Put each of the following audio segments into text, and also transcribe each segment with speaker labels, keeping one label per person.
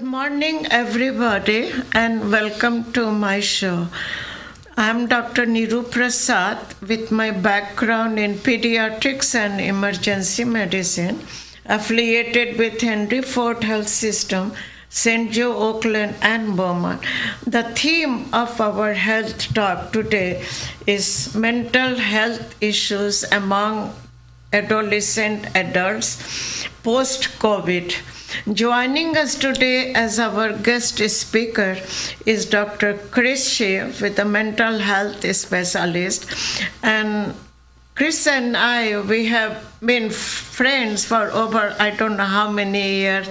Speaker 1: Good morning, everybody, and welcome to my show. I'm Dr. Niru Prasad with my background in pediatrics and emergency medicine, affiliated with Henry Ford Health System, St. Joe, Oakland, and Beaumont. The theme of our health talk today is mental health issues among adolescent adults post COVID. Joining us today as our guest speaker is Dr. Chris Shea, with a mental health specialist. And Chris and I, we have been friends for over I don't know how many years,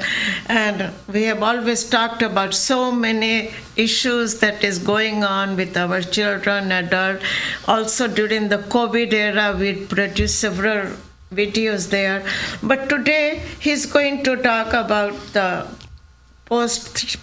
Speaker 1: and we have always talked about so many issues that is going on with our children, adult. Also during the COVID era, we produced several videos there. But today he's going to talk about the post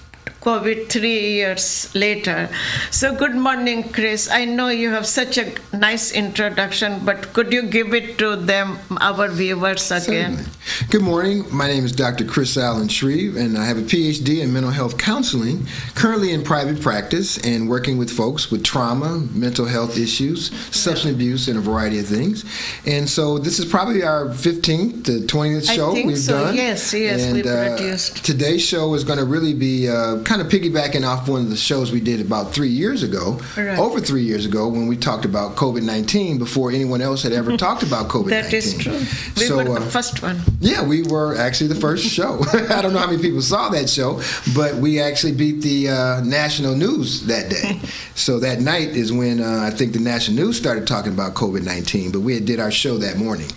Speaker 1: COVID three years later. So, good morning, Chris. I know you have such a nice introduction, but could you give it to them, our viewers, again?
Speaker 2: Certainly. Good morning. My name is Dr. Chris Allen Shreve, and I have a PhD in mental health counseling, currently in private practice and working with folks with trauma, mental health issues, substance abuse, and a variety of things. And so, this is probably our 15th to 20th show we've
Speaker 1: so.
Speaker 2: done.
Speaker 1: Yes, yes,
Speaker 2: and,
Speaker 1: we've
Speaker 2: uh,
Speaker 1: produced.
Speaker 2: Today's show is going to really be uh, kind of piggybacking off one of the shows we did about three years ago,
Speaker 1: Right.
Speaker 2: over three years ago, when we talked about COVID 19 before anyone else had ever talked about COVID 19.
Speaker 1: That is true. We
Speaker 2: so,
Speaker 1: were
Speaker 2: uh,
Speaker 1: the first one.
Speaker 2: yeah, we were actually the first show. I don't know how many people saw that show, but we actually beat the uh, national news that day. so that night is when uh, I think the national news started talking about COVID 19, but we had did our show that morning.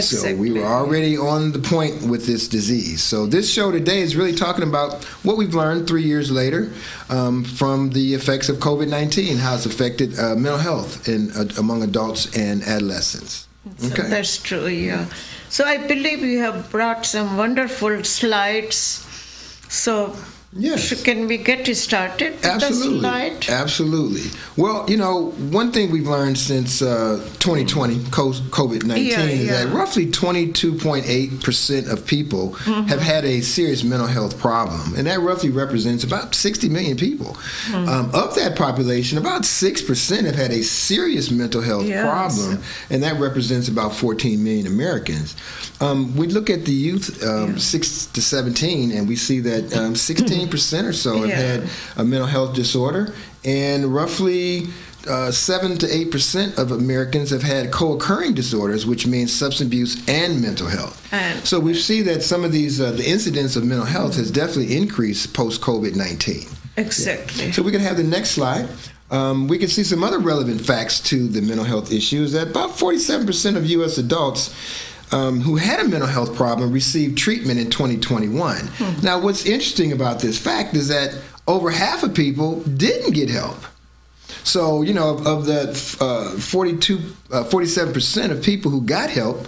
Speaker 2: So we were already on the point with this disease. So this show today is really talking about what we've learned three years later um, from the effects of COVID 19, how it's affected uh, mental health in, uh, among adults and adolescents.
Speaker 1: So that's true, yeah. So I believe you have brought some wonderful slides. So
Speaker 2: Yes.
Speaker 1: So can we get started
Speaker 2: Absolutely.
Speaker 1: slide?
Speaker 2: Absolutely. Well, you know, one thing we've learned since uh, 2020, COVID 19,
Speaker 1: yeah,
Speaker 2: is that roughly 22.8% of people
Speaker 1: mm-hmm.
Speaker 2: have had a serious mental health problem. And that roughly represents about 60 million people.
Speaker 1: Mm-hmm.
Speaker 2: Um, of that population, about 6% have had a serious mental health
Speaker 1: yes.
Speaker 2: problem. And that represents about 14 million Americans. Um, we look at the youth um, yeah. 6 to 17, and we see that um, 16 15% or so have had a mental health disorder, and roughly uh, 7 to 8% of Americans have had co occurring disorders, which means substance abuse and mental health.
Speaker 1: And
Speaker 2: so we see that some of these, uh, the incidence of mental health has definitely increased post COVID 19.
Speaker 1: Exactly. Yeah.
Speaker 2: So we can have the next slide. Um, we can see some other relevant facts to the mental health issue is that about 47% of U.S. adults um, who had a mental health problem received treatment in 2021. Now, what's interesting about this fact is that over half of people didn't get help. So, you know, of, of the uh, 42, uh, 47% of people who got help,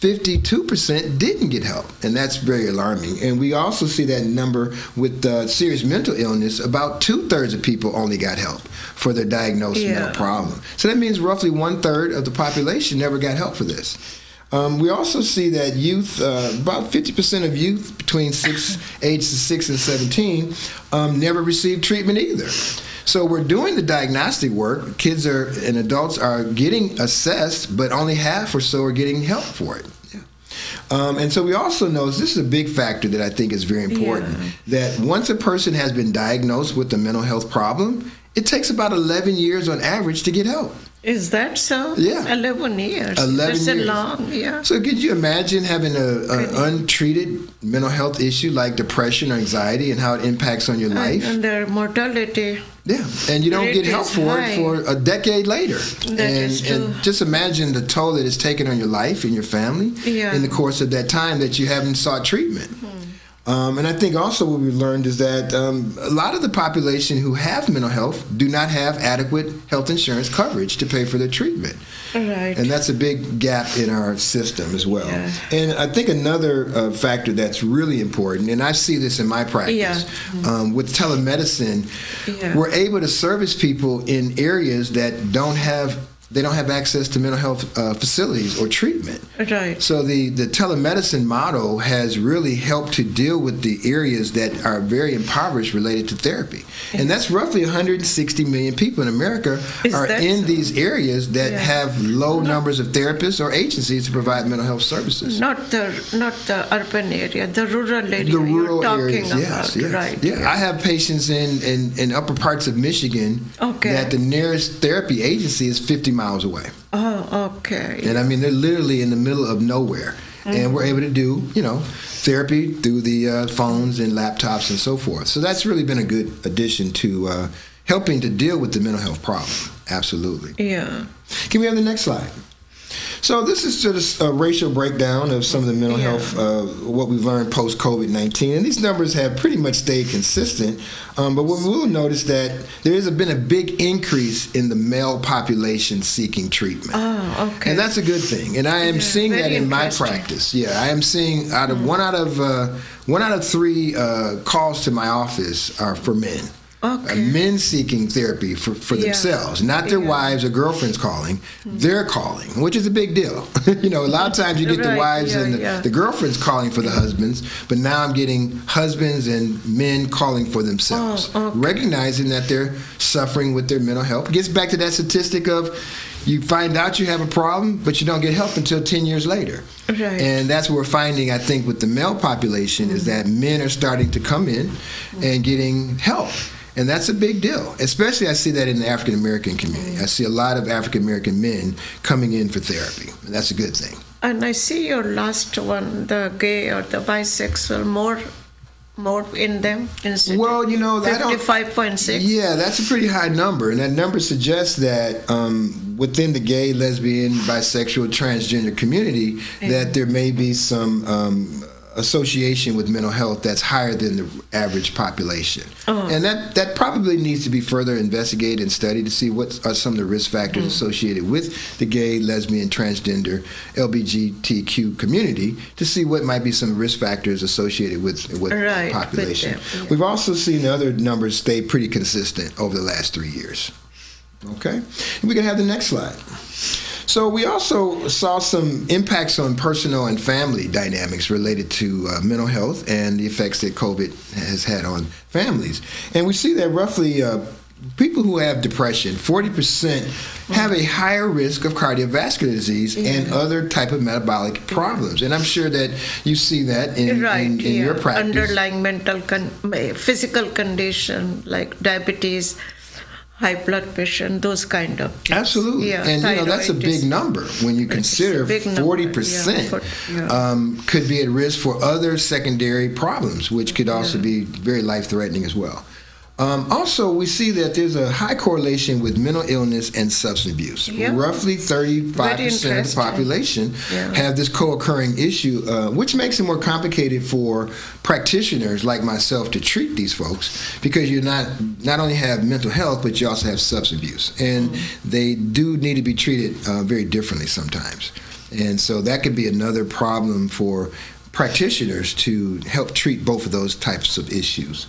Speaker 2: 52% didn't get help. And that's very alarming. And we also see that number with uh, serious mental illness, about two thirds of people only got help for their diagnosed
Speaker 1: Yeah.
Speaker 2: mental problem. So that means roughly one third of the population never got help for this. Um, we also see that youth, uh, about 50% of youth between six, ages 6 and 17, um, never received treatment either. So we're doing the diagnostic work. Kids are and adults are getting assessed, but only half or so are getting help for it. Um, and so we also know this is a big factor that I think is very important. That once a person has been diagnosed with a mental health problem, it takes about 11 years on average to get help.
Speaker 1: Is that so?
Speaker 2: Yeah.
Speaker 1: 11 years.
Speaker 2: 11
Speaker 1: That's a
Speaker 2: years.
Speaker 1: long, yeah.
Speaker 2: So could you imagine having a, a untreated mental health issue like depression or anxiety and how it impacts on your life?
Speaker 1: and their mortality.
Speaker 2: Yeah, and you don't
Speaker 1: Rate
Speaker 2: get help for
Speaker 1: high.
Speaker 2: it for a decade later.
Speaker 1: That
Speaker 2: and,
Speaker 1: is true.
Speaker 2: and just imagine the toll that it's taken on your life and your family
Speaker 1: Yeah.
Speaker 2: in the course of that time that you haven't sought treatment. Um, and I think also what we learned is that um, a lot of the population who have mental health do not have adequate health insurance coverage to pay for their treatment.
Speaker 1: Right.
Speaker 2: And that's a big gap in our system as well.
Speaker 1: Yeah.
Speaker 2: And I think another uh, factor that's really important, and I see this in my practice,
Speaker 1: Yeah.
Speaker 2: um, with telemedicine,
Speaker 1: Yeah.
Speaker 2: we're able to service people in areas that don't have they don't have access to mental health uh, facilities or treatment.
Speaker 1: Right.
Speaker 2: So the, the telemedicine model has really helped to deal with the areas that are very impoverished related to therapy. And that's roughly 160 million people in America
Speaker 1: Is
Speaker 2: are in
Speaker 1: so?
Speaker 2: these areas that
Speaker 1: Yeah.
Speaker 2: have low numbers of therapists or agencies to provide mental health services.
Speaker 1: Not the not the urban area, the rural area
Speaker 2: the rural
Speaker 1: you're talking
Speaker 2: areas,
Speaker 1: about,
Speaker 2: yes, yes.
Speaker 1: right?
Speaker 2: Yeah, I have patients in, in, in upper parts of Michigan
Speaker 1: Okay.
Speaker 2: that the nearest therapy agency is 50 miles away.
Speaker 1: Oh, okay.
Speaker 2: And I mean, they're literally in the middle of nowhere. And we're able to do, you know, therapy through the uh, phones and laptops and so forth. So that's really been a good addition to uh, helping to deal with the mental health problem. Absolutely.
Speaker 1: Yeah.
Speaker 2: Can we have the next slide? So this is just a racial breakdown of some of the mental
Speaker 1: Yeah.
Speaker 2: health, uh, what we've learned post COVID nineteen, and these numbers have pretty much stayed consistent. Um, but what we will notice that there has been a big increase in the male population seeking treatment.
Speaker 1: Oh, okay.
Speaker 2: And that's a good thing. And I am
Speaker 1: Yeah,
Speaker 2: seeing that in my practice. Yeah, I am seeing out of one out of uh, one out of three uh, calls to my office are for men.
Speaker 1: Okay.
Speaker 2: Men seeking therapy for, for
Speaker 1: Yeah.
Speaker 2: themselves, not their
Speaker 1: Yeah.
Speaker 2: wives or girlfriends calling. Mm-hmm. They're calling, which is a big deal. you know, a lot of times you get the wives
Speaker 1: yeah,
Speaker 2: and the, the girlfriends calling for the husbands, but now I'm getting husbands and men calling for themselves,
Speaker 1: Oh, okay.
Speaker 2: recognizing that they're suffering with their mental health. It gets back to that statistic of you find out you have a problem, but you don't get help until 10 years later.
Speaker 1: Right.
Speaker 2: And that's what we're finding, I think, with the male population is mm-hmm. that men are starting to come in and getting help. And that's a big deal. Especially, I see that in the African American community. I see a lot of African American men coming in for therapy. And that's a good thing.
Speaker 1: And I see your last one, the gay or the bisexual, more more in them.
Speaker 2: Well, you know,
Speaker 1: fifty-five point six.
Speaker 2: Yeah, that's a pretty high number, and that number suggests that um, within the gay, lesbian, bisexual, transgender community, that there may be some um, association with mental health that's higher than the average population, oh. and that that probably needs to be further investigated and studied to see what are some of the risk factors mm. associated with the gay, lesbian, transgender, LGBTQ community to see what might be some risk factors associated with with
Speaker 1: Right,
Speaker 2: the
Speaker 1: with
Speaker 2: population.
Speaker 1: them, yeah.
Speaker 2: We've also seen other numbers stay pretty consistent over the last three years. Okay, and we can have the next slide. So we also saw some impacts on personal and family dynamics related to uh, mental health and the effects that COVID has had on families. And we see that roughly uh, people who have depression, 40% have a higher risk of cardiovascular disease and other type of metabolic problems. And I'm sure that you see that in,
Speaker 1: right.
Speaker 2: in, in
Speaker 1: yeah.
Speaker 2: your practice.
Speaker 1: Underlying mental, con- physical condition like diabetes, high blood pressure, and those kind of. things.
Speaker 2: Absolutely,
Speaker 1: Yeah,
Speaker 2: and you know that's a big number when you consider
Speaker 1: big number,
Speaker 2: forty
Speaker 1: yeah,
Speaker 2: percent
Speaker 1: for- yeah.
Speaker 2: um, could be at risk for other secondary problems, which could also be very life threatening as well. Um, also, we see that there's a high correlation with mental illness and substance abuse.
Speaker 1: Yeah.
Speaker 2: Roughly 35% of the population
Speaker 1: Yeah.
Speaker 2: have this co-occurring issue, uh, which makes it more complicated for practitioners like myself to treat these folks because you not not only have mental health but you also have substance abuse, and they do need to be treated uh, very differently sometimes, and so that could be another problem for practitioners to help treat both of those types of issues.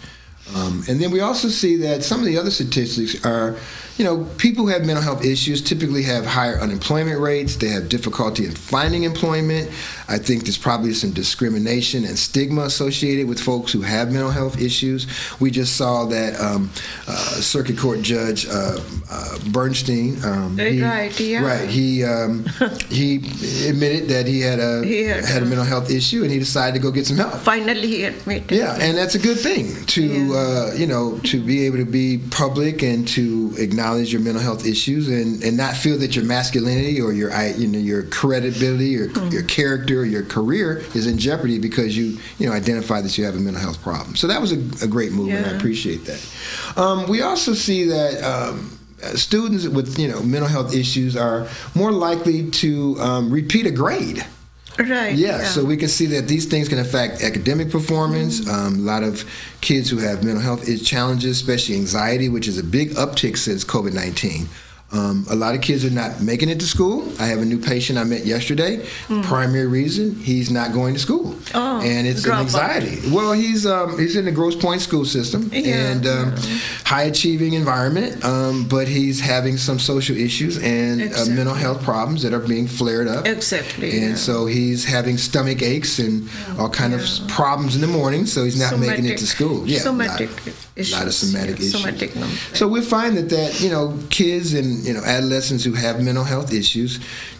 Speaker 2: Um, and then we also see that some of the other statistics are, you know, people who have mental health issues typically have higher unemployment rates. They have difficulty in finding employment. I think there's probably some discrimination and stigma associated with folks who have mental health issues. We just saw that um, uh, Circuit Court Judge uh, uh, Bernstein, um,
Speaker 1: Right, yeah.
Speaker 2: right, he um, he admitted that he had a
Speaker 1: He had,
Speaker 2: had a mental health issue, and he decided to go get some help.
Speaker 1: Finally, he admitted.
Speaker 2: Yeah, and that's a good thing to
Speaker 1: Yeah.
Speaker 2: uh, you know to be able to be public and to acknowledge your mental health issues and, and not feel that your masculinity or your I- you know your credibility or
Speaker 1: Hmm.
Speaker 2: your character or your career is in jeopardy because you you know identify that you have a mental health problem. So that was a, a great move, and I appreciate that. Um, we also see that. Um, uh, Students with you know mental health issues are more likely to um, repeat a grade.
Speaker 1: Right.
Speaker 2: Yeah, so we can see that these things can affect academic performance. Um, a lot of kids who have mental health challenges, especially anxiety, which is a big uptick since COVID 19. Um, a lot of kids are not making it to school. I have a new patient I met yesterday. Primary reason he's not going to school,
Speaker 1: Oh,
Speaker 2: and it's an anxiety. Well, he's um, he's in the Grosse Pointe school system
Speaker 1: Yeah,
Speaker 2: and um,
Speaker 1: yeah.
Speaker 2: High achieving environment, um, but he's having some social issues and uh, mental health problems that are being flared up.
Speaker 1: Exactly.
Speaker 2: And
Speaker 1: yeah.
Speaker 2: so he's having stomach aches and all kind of problems in the morning, so he's not making it to school. Yeah,
Speaker 1: somatic
Speaker 2: a lot,
Speaker 1: issues.
Speaker 2: lot of somatic
Speaker 1: yeah,
Speaker 2: issues.
Speaker 1: Somatic.
Speaker 2: So we find that that you know kids and you know adolescents who have mental health issues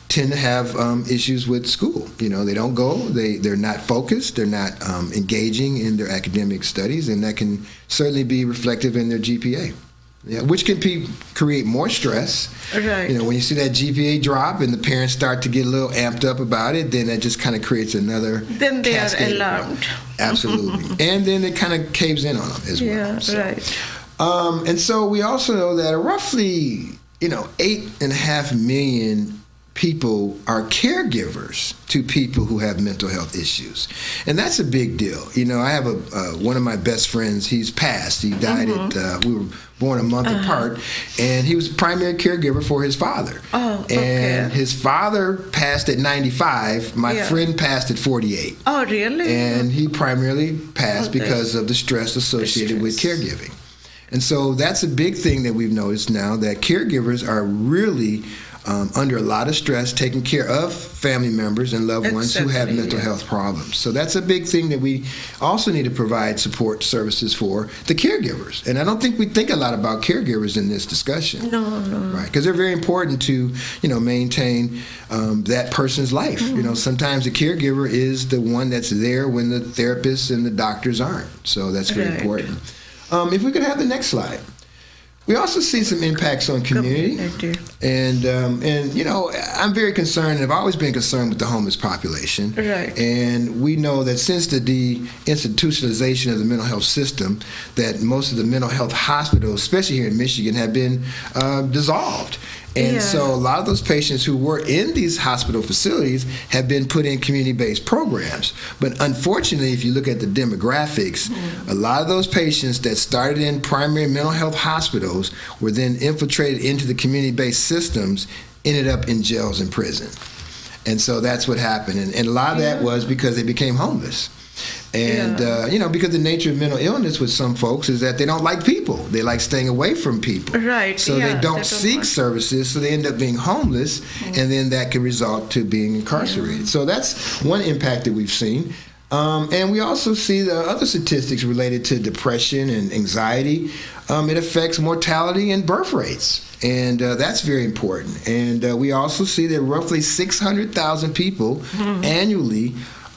Speaker 2: tend to have um, issues with school. You know they don't go, they they're not focused, they're not um, engaging in their academic studies, and that can certainly be reflective in their GPA. Yeah, which can be, create more stress.
Speaker 1: Right.
Speaker 2: You know, when you see that GPA drop and the parents start to get a little amped up about it, then that just kind of creates another.
Speaker 1: Then they are
Speaker 2: cascade effect.
Speaker 1: alarmed.
Speaker 2: Absolutely, and then it kind of caves in on them as well.
Speaker 1: yeah,
Speaker 2: So-
Speaker 1: right.
Speaker 2: um, and so we also know that roughly, you know, eight and a half million people are caregivers to people who have mental health issues, and that's a big deal. You know, I have a uh, one of my best friends. He's passed. He died at. Uh, we were born a month apart, and he was primary caregiver for his father.
Speaker 1: Oh, okay.
Speaker 2: And his father passed at 95. My
Speaker 1: Yeah.
Speaker 2: friend passed at 48
Speaker 1: Oh, really?
Speaker 2: and he primarily passed
Speaker 1: Okay.
Speaker 2: because of the stress associated with
Speaker 1: stress.
Speaker 2: caregiving. And so that's a big thing that we've noticed now that caregivers are really um, under a lot of stress taking care of family members and loved ones who have mental
Speaker 1: yeah.
Speaker 2: health problems. So that's a big thing that we also need to provide support services for the caregivers. And I don't think we think a lot about caregivers in this discussion.
Speaker 1: no, no.
Speaker 2: Right, because they're very important to you know maintain um, that person's life. You
Speaker 1: Mm-hmm.
Speaker 2: know, sometimes the caregiver is the one that's there when the therapists and the doctors aren't. So that's very
Speaker 1: Right.
Speaker 2: important. Um, if we could have the next slide. We also see some impacts on community, and um, and you know I'm very concerned. and I've always been concerned with the homeless population,
Speaker 1: Right.
Speaker 2: And we know that since the deinstitutionalization of the mental health system, that most of the mental health hospitals, especially here in Michigan, have been uh, dissolved. And
Speaker 1: Yeah.
Speaker 2: so a lot of those patients who were in these hospital facilities have been put in community-based programs. But unfortunately, if you look at the demographics, mm-hmm. a lot of those patients that started in primary mental health hospitals were then infiltrated into the community-based systems, ended up in jails and prison. And so that's what happened. And, and a lot of that was because they became homeless. And,
Speaker 1: Yeah.
Speaker 2: uh, you know, because the nature of mental illness with some folks is that they don't like people. They like staying away from people.
Speaker 1: Right,
Speaker 2: So
Speaker 1: yeah,
Speaker 2: they
Speaker 1: they
Speaker 2: don't
Speaker 1: don't
Speaker 2: seek
Speaker 1: want-
Speaker 2: services, so they end up being homeless, and then that can result to being incarcerated. So that's one impact that we've seen. Um, and we also see the other statistics related to depression and anxiety. Um, it affects mortality and birth rates, and uh, that's very important. And uh, we also see that roughly 600,000 people
Speaker 1: Mm-hmm.
Speaker 2: annually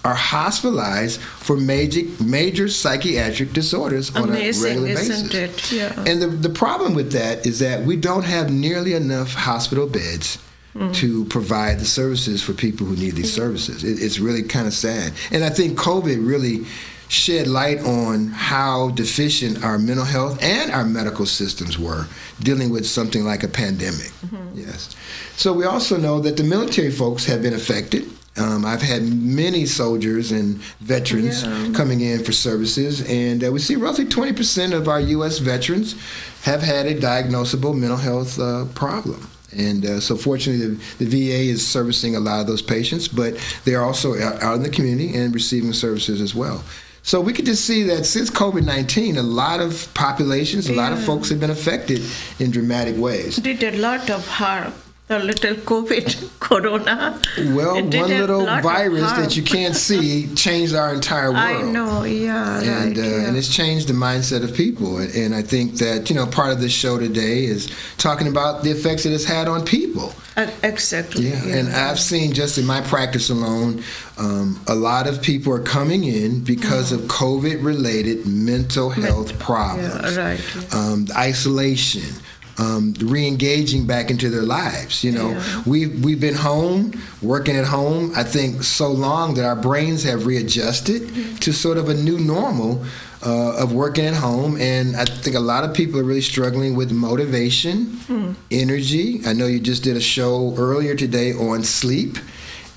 Speaker 2: are hospitalized for major major psychiatric disorders on a
Speaker 1: Amazing,
Speaker 2: regular
Speaker 1: isn't
Speaker 2: basis.
Speaker 1: it? Yeah.
Speaker 2: And the, the problem with that is that we don't have nearly enough hospital beds
Speaker 1: Mm-hmm.
Speaker 2: to provide the services for people who need these services. It, it's really kind of sad. And I think COVID really shed light on how deficient our mental health and our medical systems were dealing with something like a pandemic.
Speaker 1: Mm-hmm.
Speaker 2: Yes. So we also know that the military folks have been affected. Um, I've had many soldiers and veterans
Speaker 1: Yeah.
Speaker 2: coming in for services, and uh, we see roughly 20% of our U.S. veterans have had a diagnosable mental health uh, problem. And uh, so, fortunately, the, the VA is servicing a lot of those patients, but they're also out out in the community and receiving services as well. So, we could just see that since COVID 19, a lot of populations, a lot of folks have been affected in dramatic ways.
Speaker 1: Did a lot of harm. The little COVID, Corona.
Speaker 2: Well, one little virus that you can't see changed our entire world.
Speaker 1: I know, yeah,
Speaker 2: and
Speaker 1: right.
Speaker 2: uh,
Speaker 1: yeah.
Speaker 2: and it's changed the mindset of people. And, and I think that you know part of this show today is talking about the effects it has had on people.
Speaker 1: Uh, exactly.
Speaker 2: Yeah, and I've seen just in my practice alone, um, a lot of people are coming in because of COVID-related mental health problems.
Speaker 1: yeah, right, yeah.
Speaker 2: Um, isolation. Um, re-engaging back into their lives. You know,
Speaker 1: Yeah.
Speaker 2: we we've been home, working at home. I think so long that our brains have readjusted
Speaker 1: Mm-hmm.
Speaker 2: to sort of a new normal uh, of working at home, and I think a lot of people are really struggling with motivation,
Speaker 1: Hmm.
Speaker 2: energy. I know you just did a show earlier today on sleep,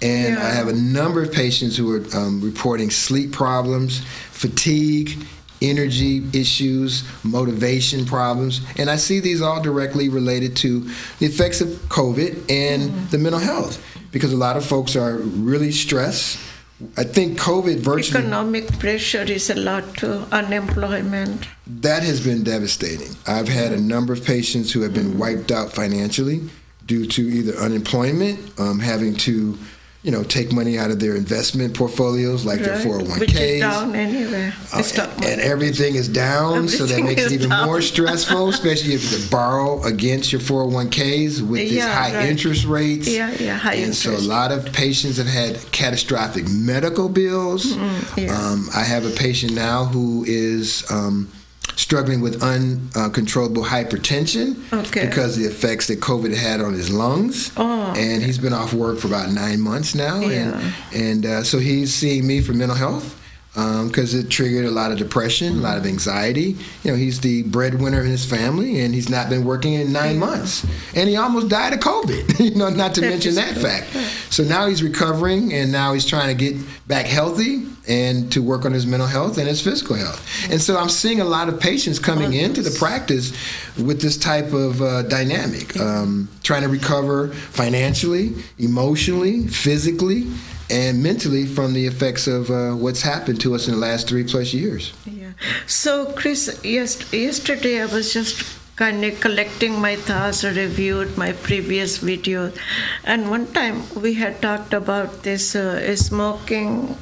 Speaker 2: and I have a number of patients who are um, reporting sleep problems, fatigue, energy issues, motivation problems, and I see these all directly related to the effects of COVID and mm-hmm. the mental health because a lot of folks are really stressed. I think COVID virtually
Speaker 1: economic pressure is a lot to unemployment.
Speaker 2: That has been devastating. I've had a number of patients who have been mm-hmm. wiped out financially due to either unemployment, um, having to you know, take money out of their investment portfolios, like right. their 401ks.
Speaker 1: Which is down anyway.
Speaker 2: Uh, and, and, everything is down, everything so that makes it even down. more stressful, especially if you borrow against your 401ks with these high right. interest rates.
Speaker 1: Yeah, yeah, high
Speaker 2: and
Speaker 1: interest.
Speaker 2: so a lot of patients have had catastrophic medical bills. Mm-hmm, yeah. um, I have a patient now who is. Um, struggling with uncontrollable hypertension okay. because of the effects that COVID had on his lungs. Oh, and he's been off work for about nine months now. Yeah. And, and uh, so he's seeing me for mental health because um, it triggered a lot of depression, a lot of anxiety. You know, he's the breadwinner in his family, and he's not been working in nine months, and he almost died of COVID. you know, not to mention that fact. So now he's recovering, and now he's trying to get back healthy and to work on his mental health and his physical health. And so I'm seeing a lot of patients coming into the practice with this type of uh, dynamic, um, trying to recover financially, emotionally, physically and mentally from the effects of uh, what's happened to us in the last three plus years.
Speaker 1: Yeah. So, Chris, yes, yesterday I was just kind of collecting my thoughts, reviewed my previous videos, and one time we had talked about this uh, smoking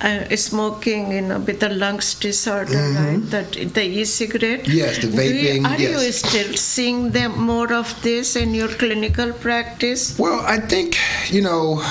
Speaker 1: uh, smoking, you know, with the lungs disorder, mm-hmm. right? That the e-cigarette.
Speaker 2: Yes, the vaping.
Speaker 1: We, are
Speaker 2: yes.
Speaker 1: you still seeing them more of this in your clinical practice?
Speaker 2: Well, I think you know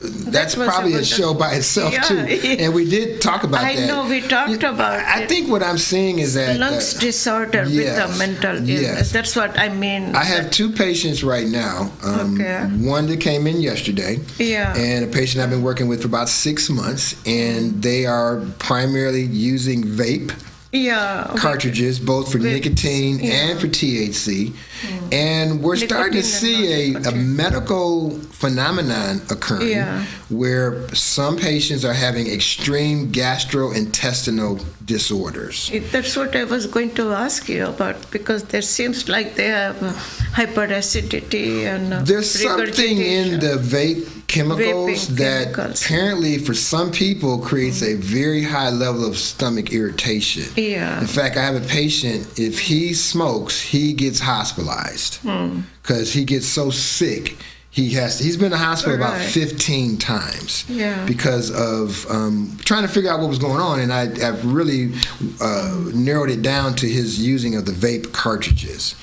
Speaker 2: that's that probably a show by itself yeah, too. And we did talk about
Speaker 1: I
Speaker 2: that.
Speaker 1: I know we talked about.
Speaker 2: I, I think what I'm seeing is that
Speaker 1: lungs uh, disorder yes, with the mental illness. Yes. That's what I mean.
Speaker 2: I have two patients right now. Um, okay. One that came in yesterday.
Speaker 1: Yeah.
Speaker 2: And a patient I've been working with for about six months, and they are primarily using vape
Speaker 1: yeah,
Speaker 2: cartridges, both for nicotine yeah. and for THC. Mm. And we're nicotine starting to see a, a, medical phenomenon occurring yeah. where some patients are having extreme gastrointestinal disorders.
Speaker 1: It, that's what I was going to ask you about because there seems like they have hyperacidity and
Speaker 2: there's something in the vape chemicals Vaping that chemicals. apparently for some people creates a very high level of stomach irritation.
Speaker 1: Yeah.
Speaker 2: In fact, I have a patient, if he smokes, he gets hospitalized because mm. he gets so sick. He has to, he's been in the hospital right. about 15 times
Speaker 1: yeah.
Speaker 2: because of um, trying to figure out what was going on, and I, have really uh, narrowed it down to his using of the vape cartridges.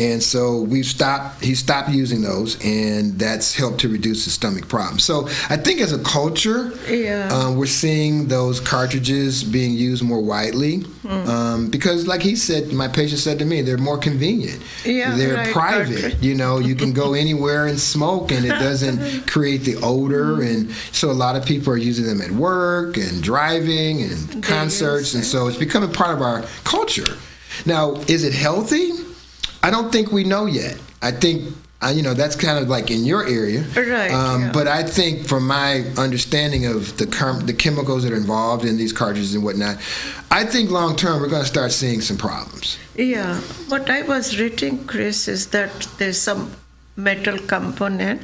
Speaker 2: And so we've stopped, he stopped using those, and that's helped to reduce the stomach problems. So I think as a culture,
Speaker 1: yeah.
Speaker 2: um, we're seeing those cartridges being used more widely mm. um, because, like he said, my patient said to me, they're more convenient.
Speaker 1: Yeah,
Speaker 2: they're
Speaker 1: right,
Speaker 2: private. You know, you can go anywhere and smoke, and it doesn't create the odor. Mm. And so a lot of people are using them at work and driving and they concerts, and so it's becoming part of our culture. Now, is it healthy? I don't think we know yet. I think uh, you know that's kind of like in your area,
Speaker 1: right? Um,
Speaker 2: yeah. But I think, from my understanding of the the chemicals that are involved in these cartridges and whatnot, I think long term we're going to start seeing some problems.
Speaker 1: Yeah, what I was reading, Chris, is that there's some metal component,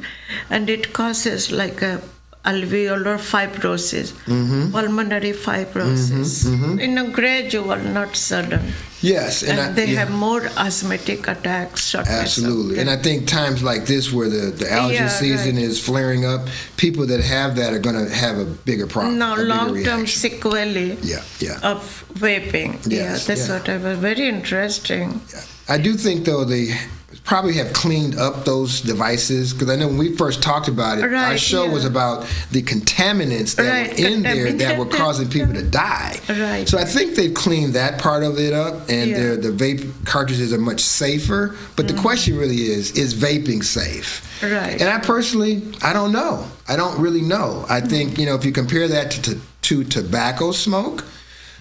Speaker 1: and it causes like a alveolar fibrosis, mm-hmm. pulmonary fibrosis, mm-hmm, mm-hmm. in a gradual, not sudden.
Speaker 2: Yes,
Speaker 1: and, and I, they yeah. have more asthmatic attacks.
Speaker 2: Absolutely, and I think times like this, where the, the allergy yeah, season right. is flaring up, people that have that are going to have a bigger problem.
Speaker 1: No, long-term sequelae.
Speaker 2: Yeah, yeah.
Speaker 1: Of vaping. Yes, yeah, that's yeah. what I was very interesting.
Speaker 2: Yeah. I do think though they probably have cleaned up those devices because I know when we first talked about it, right, our show yeah. was about the contaminants that right. were in there that were causing people to die.
Speaker 1: Right.
Speaker 2: So I think they've cleaned that part of it up, and yeah. the vape cartridges are much safer. But mm-hmm. the question really is: Is vaping safe?
Speaker 1: Right.
Speaker 2: And I personally, I don't know. I don't really know. I think you know if you compare that to, to, to tobacco smoke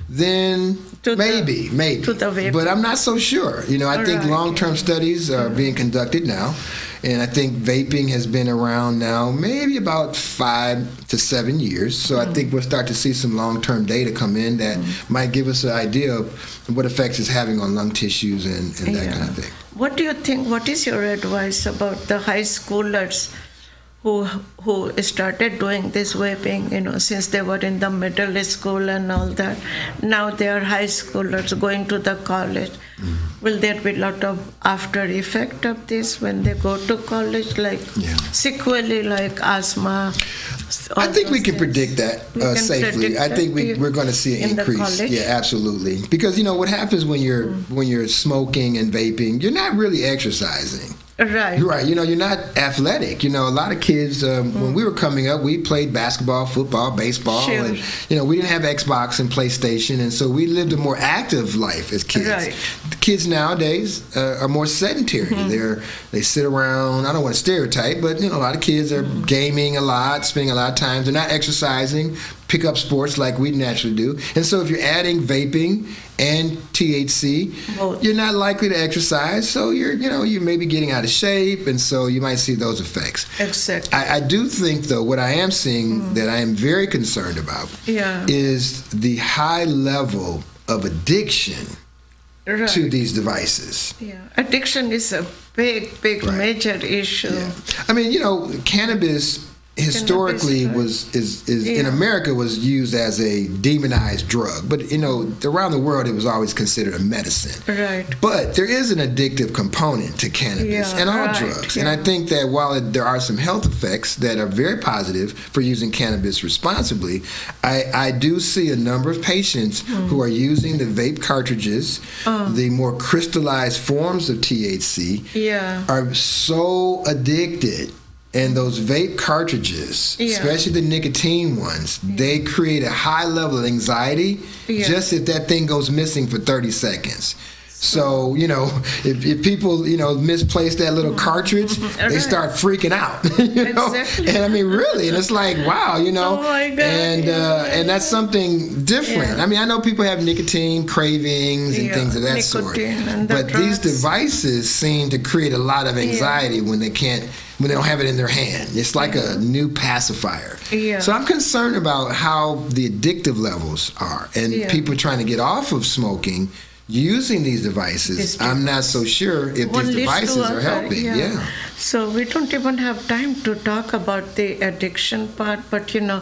Speaker 2: then to maybe,
Speaker 1: the,
Speaker 2: maybe.
Speaker 1: but
Speaker 2: I'm not so sure. You know, I All think right. long-term studies are being conducted now, and I think vaping has been around now maybe about five to seven years. So I hmm. think we'll start to see some long-term data come in that hmm. might give us an idea of what effects it's having on lung tissues and, and that
Speaker 1: Yeah.
Speaker 2: kind of thing.
Speaker 1: What do you think? What is your advice about the high schoolers who who started doing this vaping? You know, since they were in the middle school and all that. Now they are high schoolers going to the college.
Speaker 2: Mm-hmm.
Speaker 1: Will there be a lot of after effect of this when they go to college, like
Speaker 2: Yeah.
Speaker 1: sequelae like asthma?
Speaker 2: I think we can
Speaker 1: things?
Speaker 2: predict that uh,
Speaker 1: can
Speaker 2: safely.
Speaker 1: predict
Speaker 2: I think we we're going to see an
Speaker 1: in
Speaker 2: increase. Yeah, absolutely. Because you know what happens when you're when you're smoking and vaping, you're not really exercising.
Speaker 1: Right.
Speaker 2: Right. You know, you're not athletic. You know, a lot of kids, um, when we were coming up, we played basketball, football, baseball.
Speaker 1: Sure.
Speaker 2: And, you know, we didn't have Xbox and PlayStation. And so we lived a more active life as kids.
Speaker 1: Right.
Speaker 2: The kids nowadays uh, are more sedentary. They're, they sit around, I don't want to stereotype, but, you know, a lot of kids are gaming a lot, spending a lot of time. They're not exercising, pick up sports like we naturally do. And so if you're adding vaping and THC,
Speaker 1: Both.
Speaker 2: you're not likely to exercise. So you're, you know, you may be getting out of shape. And so you might see those effects.
Speaker 1: Exactly.
Speaker 2: I, I do think, though, what I am seeing mm-hmm. that I am very concerned about
Speaker 1: Yeah.
Speaker 2: is the high level of addiction
Speaker 1: right.
Speaker 2: to these devices.
Speaker 1: Yeah, addiction is a big, big,
Speaker 2: Right.
Speaker 1: major issue.
Speaker 2: Yeah. I mean, you know, cannabis historically was is, is in America was used as a demonized drug, but you know, around the world it was always considered a medicine.
Speaker 1: Right.
Speaker 2: But there is an addictive component to cannabis
Speaker 1: Yeah,
Speaker 2: and all
Speaker 1: right,
Speaker 2: drugs. And I think that while it, there are some health effects that are very positive for using cannabis responsibly, I, I do see a number of patients
Speaker 1: Hmm.
Speaker 2: who are using the vape cartridges,
Speaker 1: Oh.
Speaker 2: the more crystallized forms of THC,
Speaker 1: Yeah.
Speaker 2: are so addicted. And those vape cartridges,
Speaker 1: Yeah.
Speaker 2: especially the nicotine ones, they create a high level of anxiety
Speaker 1: Yeah.
Speaker 2: just if that thing goes missing for 30 seconds. So, you know, if, if people, you know, misplace that little cartridge, they start freaking out. you know?
Speaker 1: Exactly.
Speaker 2: And I mean, really, and it's like, wow, you know,
Speaker 1: Oh my God,
Speaker 2: and uh, and that's something different.
Speaker 1: Yeah.
Speaker 2: I mean, I know people have nicotine cravings and
Speaker 1: Yeah,
Speaker 2: things of that sort,
Speaker 1: nicotine the
Speaker 2: but these devices seem to create a lot of anxiety when they can't, when they don't have it in their hand. It's like a new pacifier.
Speaker 1: Yeah.
Speaker 2: So I'm concerned about how the addictive levels are, and
Speaker 1: Yeah.
Speaker 2: people trying to get off of smoking. Using these devices, I'm not so sure if
Speaker 1: One
Speaker 2: these devices are helping. yeah.
Speaker 1: So we don't even have time to talk about the addiction part, but you know,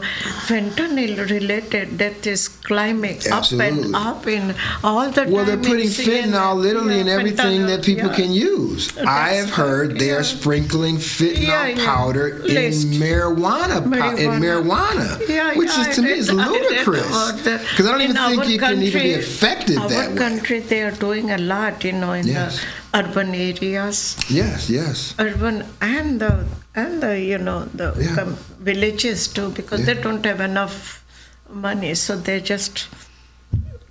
Speaker 1: fentanyl related death is climbing
Speaker 2: Absolutely.
Speaker 1: up and up in all the
Speaker 2: Well, they're putting fentanyl literally
Speaker 1: Yeah,
Speaker 2: in everything
Speaker 1: fentanyl,
Speaker 2: that people
Speaker 1: yeah.
Speaker 2: can use. I have heard they
Speaker 1: yeah.
Speaker 2: are sprinkling fentanyl
Speaker 1: Yeah, yeah.
Speaker 2: powder
Speaker 1: Laced.
Speaker 2: in marijuana, po- in
Speaker 1: Marijuana.
Speaker 2: marijuana,
Speaker 1: Yeah,
Speaker 2: which
Speaker 1: yeah,
Speaker 2: is to me is ludicrous. Because I don't
Speaker 1: In
Speaker 2: even think you can even be affected that way.
Speaker 1: country, they are doing a lot, you know, in
Speaker 2: Yes.
Speaker 1: the urban areas,
Speaker 2: Yes, yes.
Speaker 1: urban and the and the you know the
Speaker 2: Yeah.
Speaker 1: villages too, because
Speaker 2: Yeah.
Speaker 1: they don't have enough money, so they just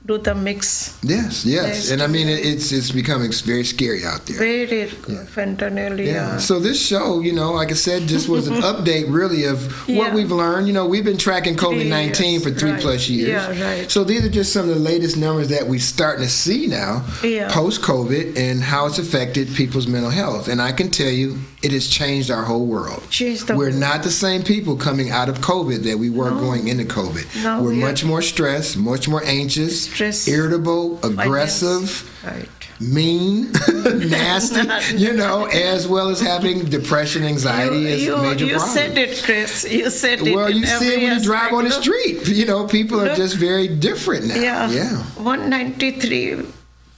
Speaker 1: do the mix.
Speaker 2: Yes, yes, and I mean it's it's becoming very scary out there.
Speaker 1: Very fentanyl, yeah.
Speaker 2: Yeah. So this show, you know, like I said, just was an update really of what we've learned. You know, we've been tracking COVID nineteen for three
Speaker 1: right.
Speaker 2: plus years.
Speaker 1: Yeah, right.
Speaker 2: So these are just some of the latest numbers that we're starting to see now,
Speaker 1: Yeah.
Speaker 2: post COVID, and how it's affected people's mental health. And I can tell you, it has changed our whole world. We're not the same people coming out of COVID that we were going into COVID.
Speaker 1: No,
Speaker 2: we're much more stressed, much more anxious,
Speaker 1: Stress.
Speaker 2: irritable, aggressive
Speaker 1: Right.
Speaker 2: mean, nasty, you know, as well as having depression, anxiety
Speaker 1: You,
Speaker 2: as
Speaker 1: you,
Speaker 2: major
Speaker 1: you
Speaker 2: problems.
Speaker 1: said it, Chris. You said it.
Speaker 2: well, you see it when you drive on the street. You know, people are
Speaker 1: Look.
Speaker 2: just very different now.
Speaker 1: Yeah.
Speaker 2: Yeah.
Speaker 1: 193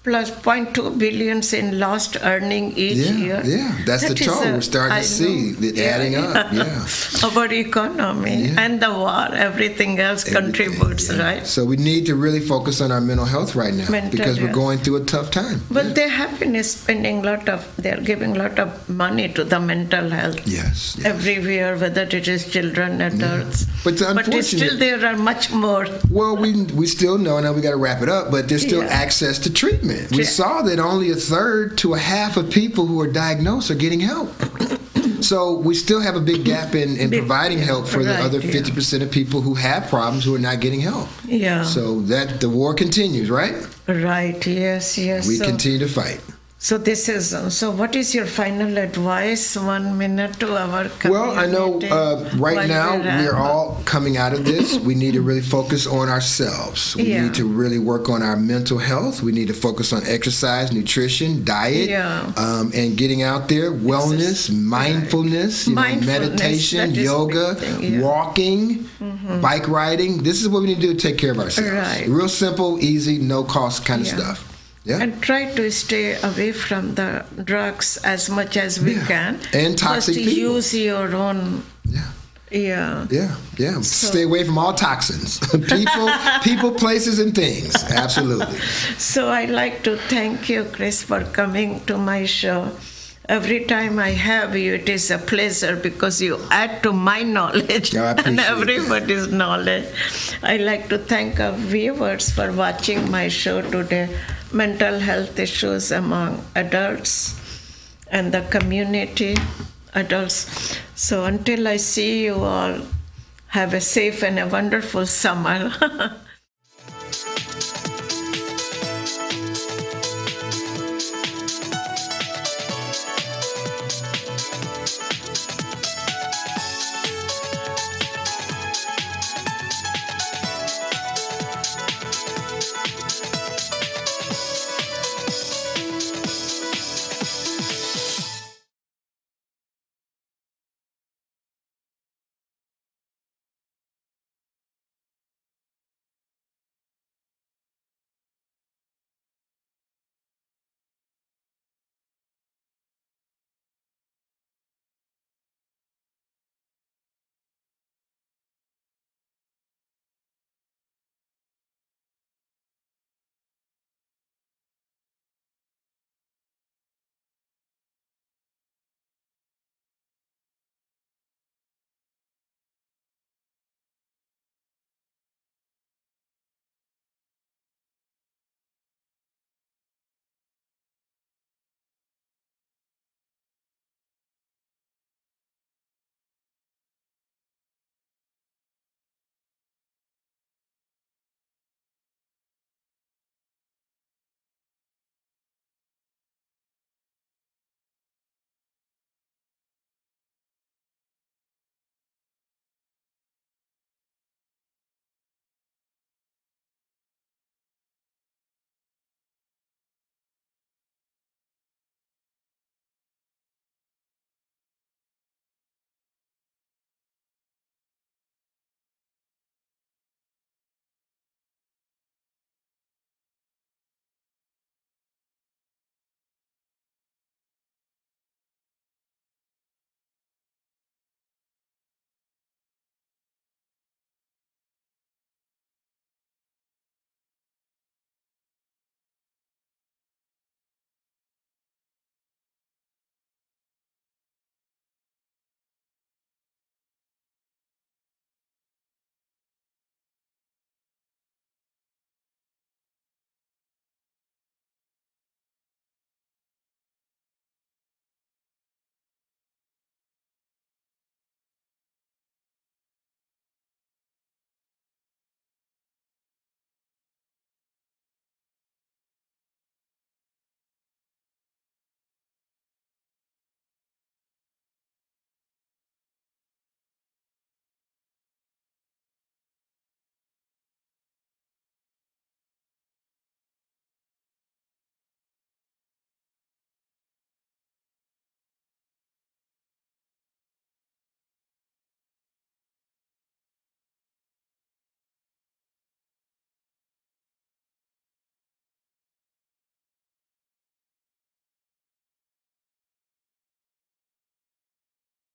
Speaker 1: plus 0.2 billions in lost earning each
Speaker 2: Yeah,
Speaker 1: year.
Speaker 2: yeah. That's the
Speaker 1: That is
Speaker 2: toll we're starting to see,
Speaker 1: know.
Speaker 2: it adding up, yeah.
Speaker 1: Our economy
Speaker 2: Yeah.
Speaker 1: and the war, everything else
Speaker 2: Everything,
Speaker 1: contributes,
Speaker 2: yeah.
Speaker 1: right?
Speaker 2: So we need to really focus on our mental health right now
Speaker 1: Mental
Speaker 2: because we're going through a tough time.
Speaker 1: But they have been spending a lot of, they're giving a lot of money to the mental health.
Speaker 2: Yes. yes.
Speaker 1: Everywhere, whether it is children, adults.
Speaker 2: But the
Speaker 1: But still, there are much more.
Speaker 2: Well, we we still know now we got to wrap it up, but there's still
Speaker 1: Yeah.
Speaker 2: access to treatment. We
Speaker 1: Yeah.
Speaker 2: saw that only a third to a half of people who are diagnosed are getting help. so we still have a big gap in, in
Speaker 1: Big-
Speaker 2: providing help for the
Speaker 1: right,
Speaker 2: other
Speaker 1: yeah.
Speaker 2: fifty percent of people who have problems who are not getting help.
Speaker 1: Yeah.
Speaker 2: So that the war continues, right?
Speaker 1: Right, yes, yes.
Speaker 2: We
Speaker 1: so,
Speaker 2: continue to fight.
Speaker 1: So this is so. What is your final advice? One minute to our community.
Speaker 2: Well, I know uh, right now we're all coming out of this. we need to really focus on ourselves. We
Speaker 1: Yeah.
Speaker 2: need to really work on our mental health. We need to focus on exercise, nutrition, diet,
Speaker 1: Yeah.
Speaker 2: um, and getting out there. Wellness, mindfulness, you know, meditation, yoga,
Speaker 1: thing, yeah.
Speaker 2: walking, bike riding. This is what we need to do to take care of ourselves.
Speaker 1: Right.
Speaker 2: Real simple, easy, no cost kind of stuff. Yeah.
Speaker 1: And try to stay away from the drugs as much as we
Speaker 2: Yeah.
Speaker 1: can.
Speaker 2: And toxic
Speaker 1: Just
Speaker 2: people.
Speaker 1: use your own.
Speaker 2: yeah.
Speaker 1: Yeah.
Speaker 2: Yeah, yeah.
Speaker 1: So-
Speaker 2: Stay away from all toxins. people, people, places, and things. Absolutely.
Speaker 1: So I like to thank you, Chris, for coming to my show. Every time I have you, it is a pleasure because you add to my knowledge
Speaker 2: Yeah,
Speaker 1: and
Speaker 2: appreciate that.
Speaker 1: everybody's knowledge. I like to thank our viewers for watching my show today mental health issues among adults and the community adults. So until I see you all, have a safe and a wonderful summer.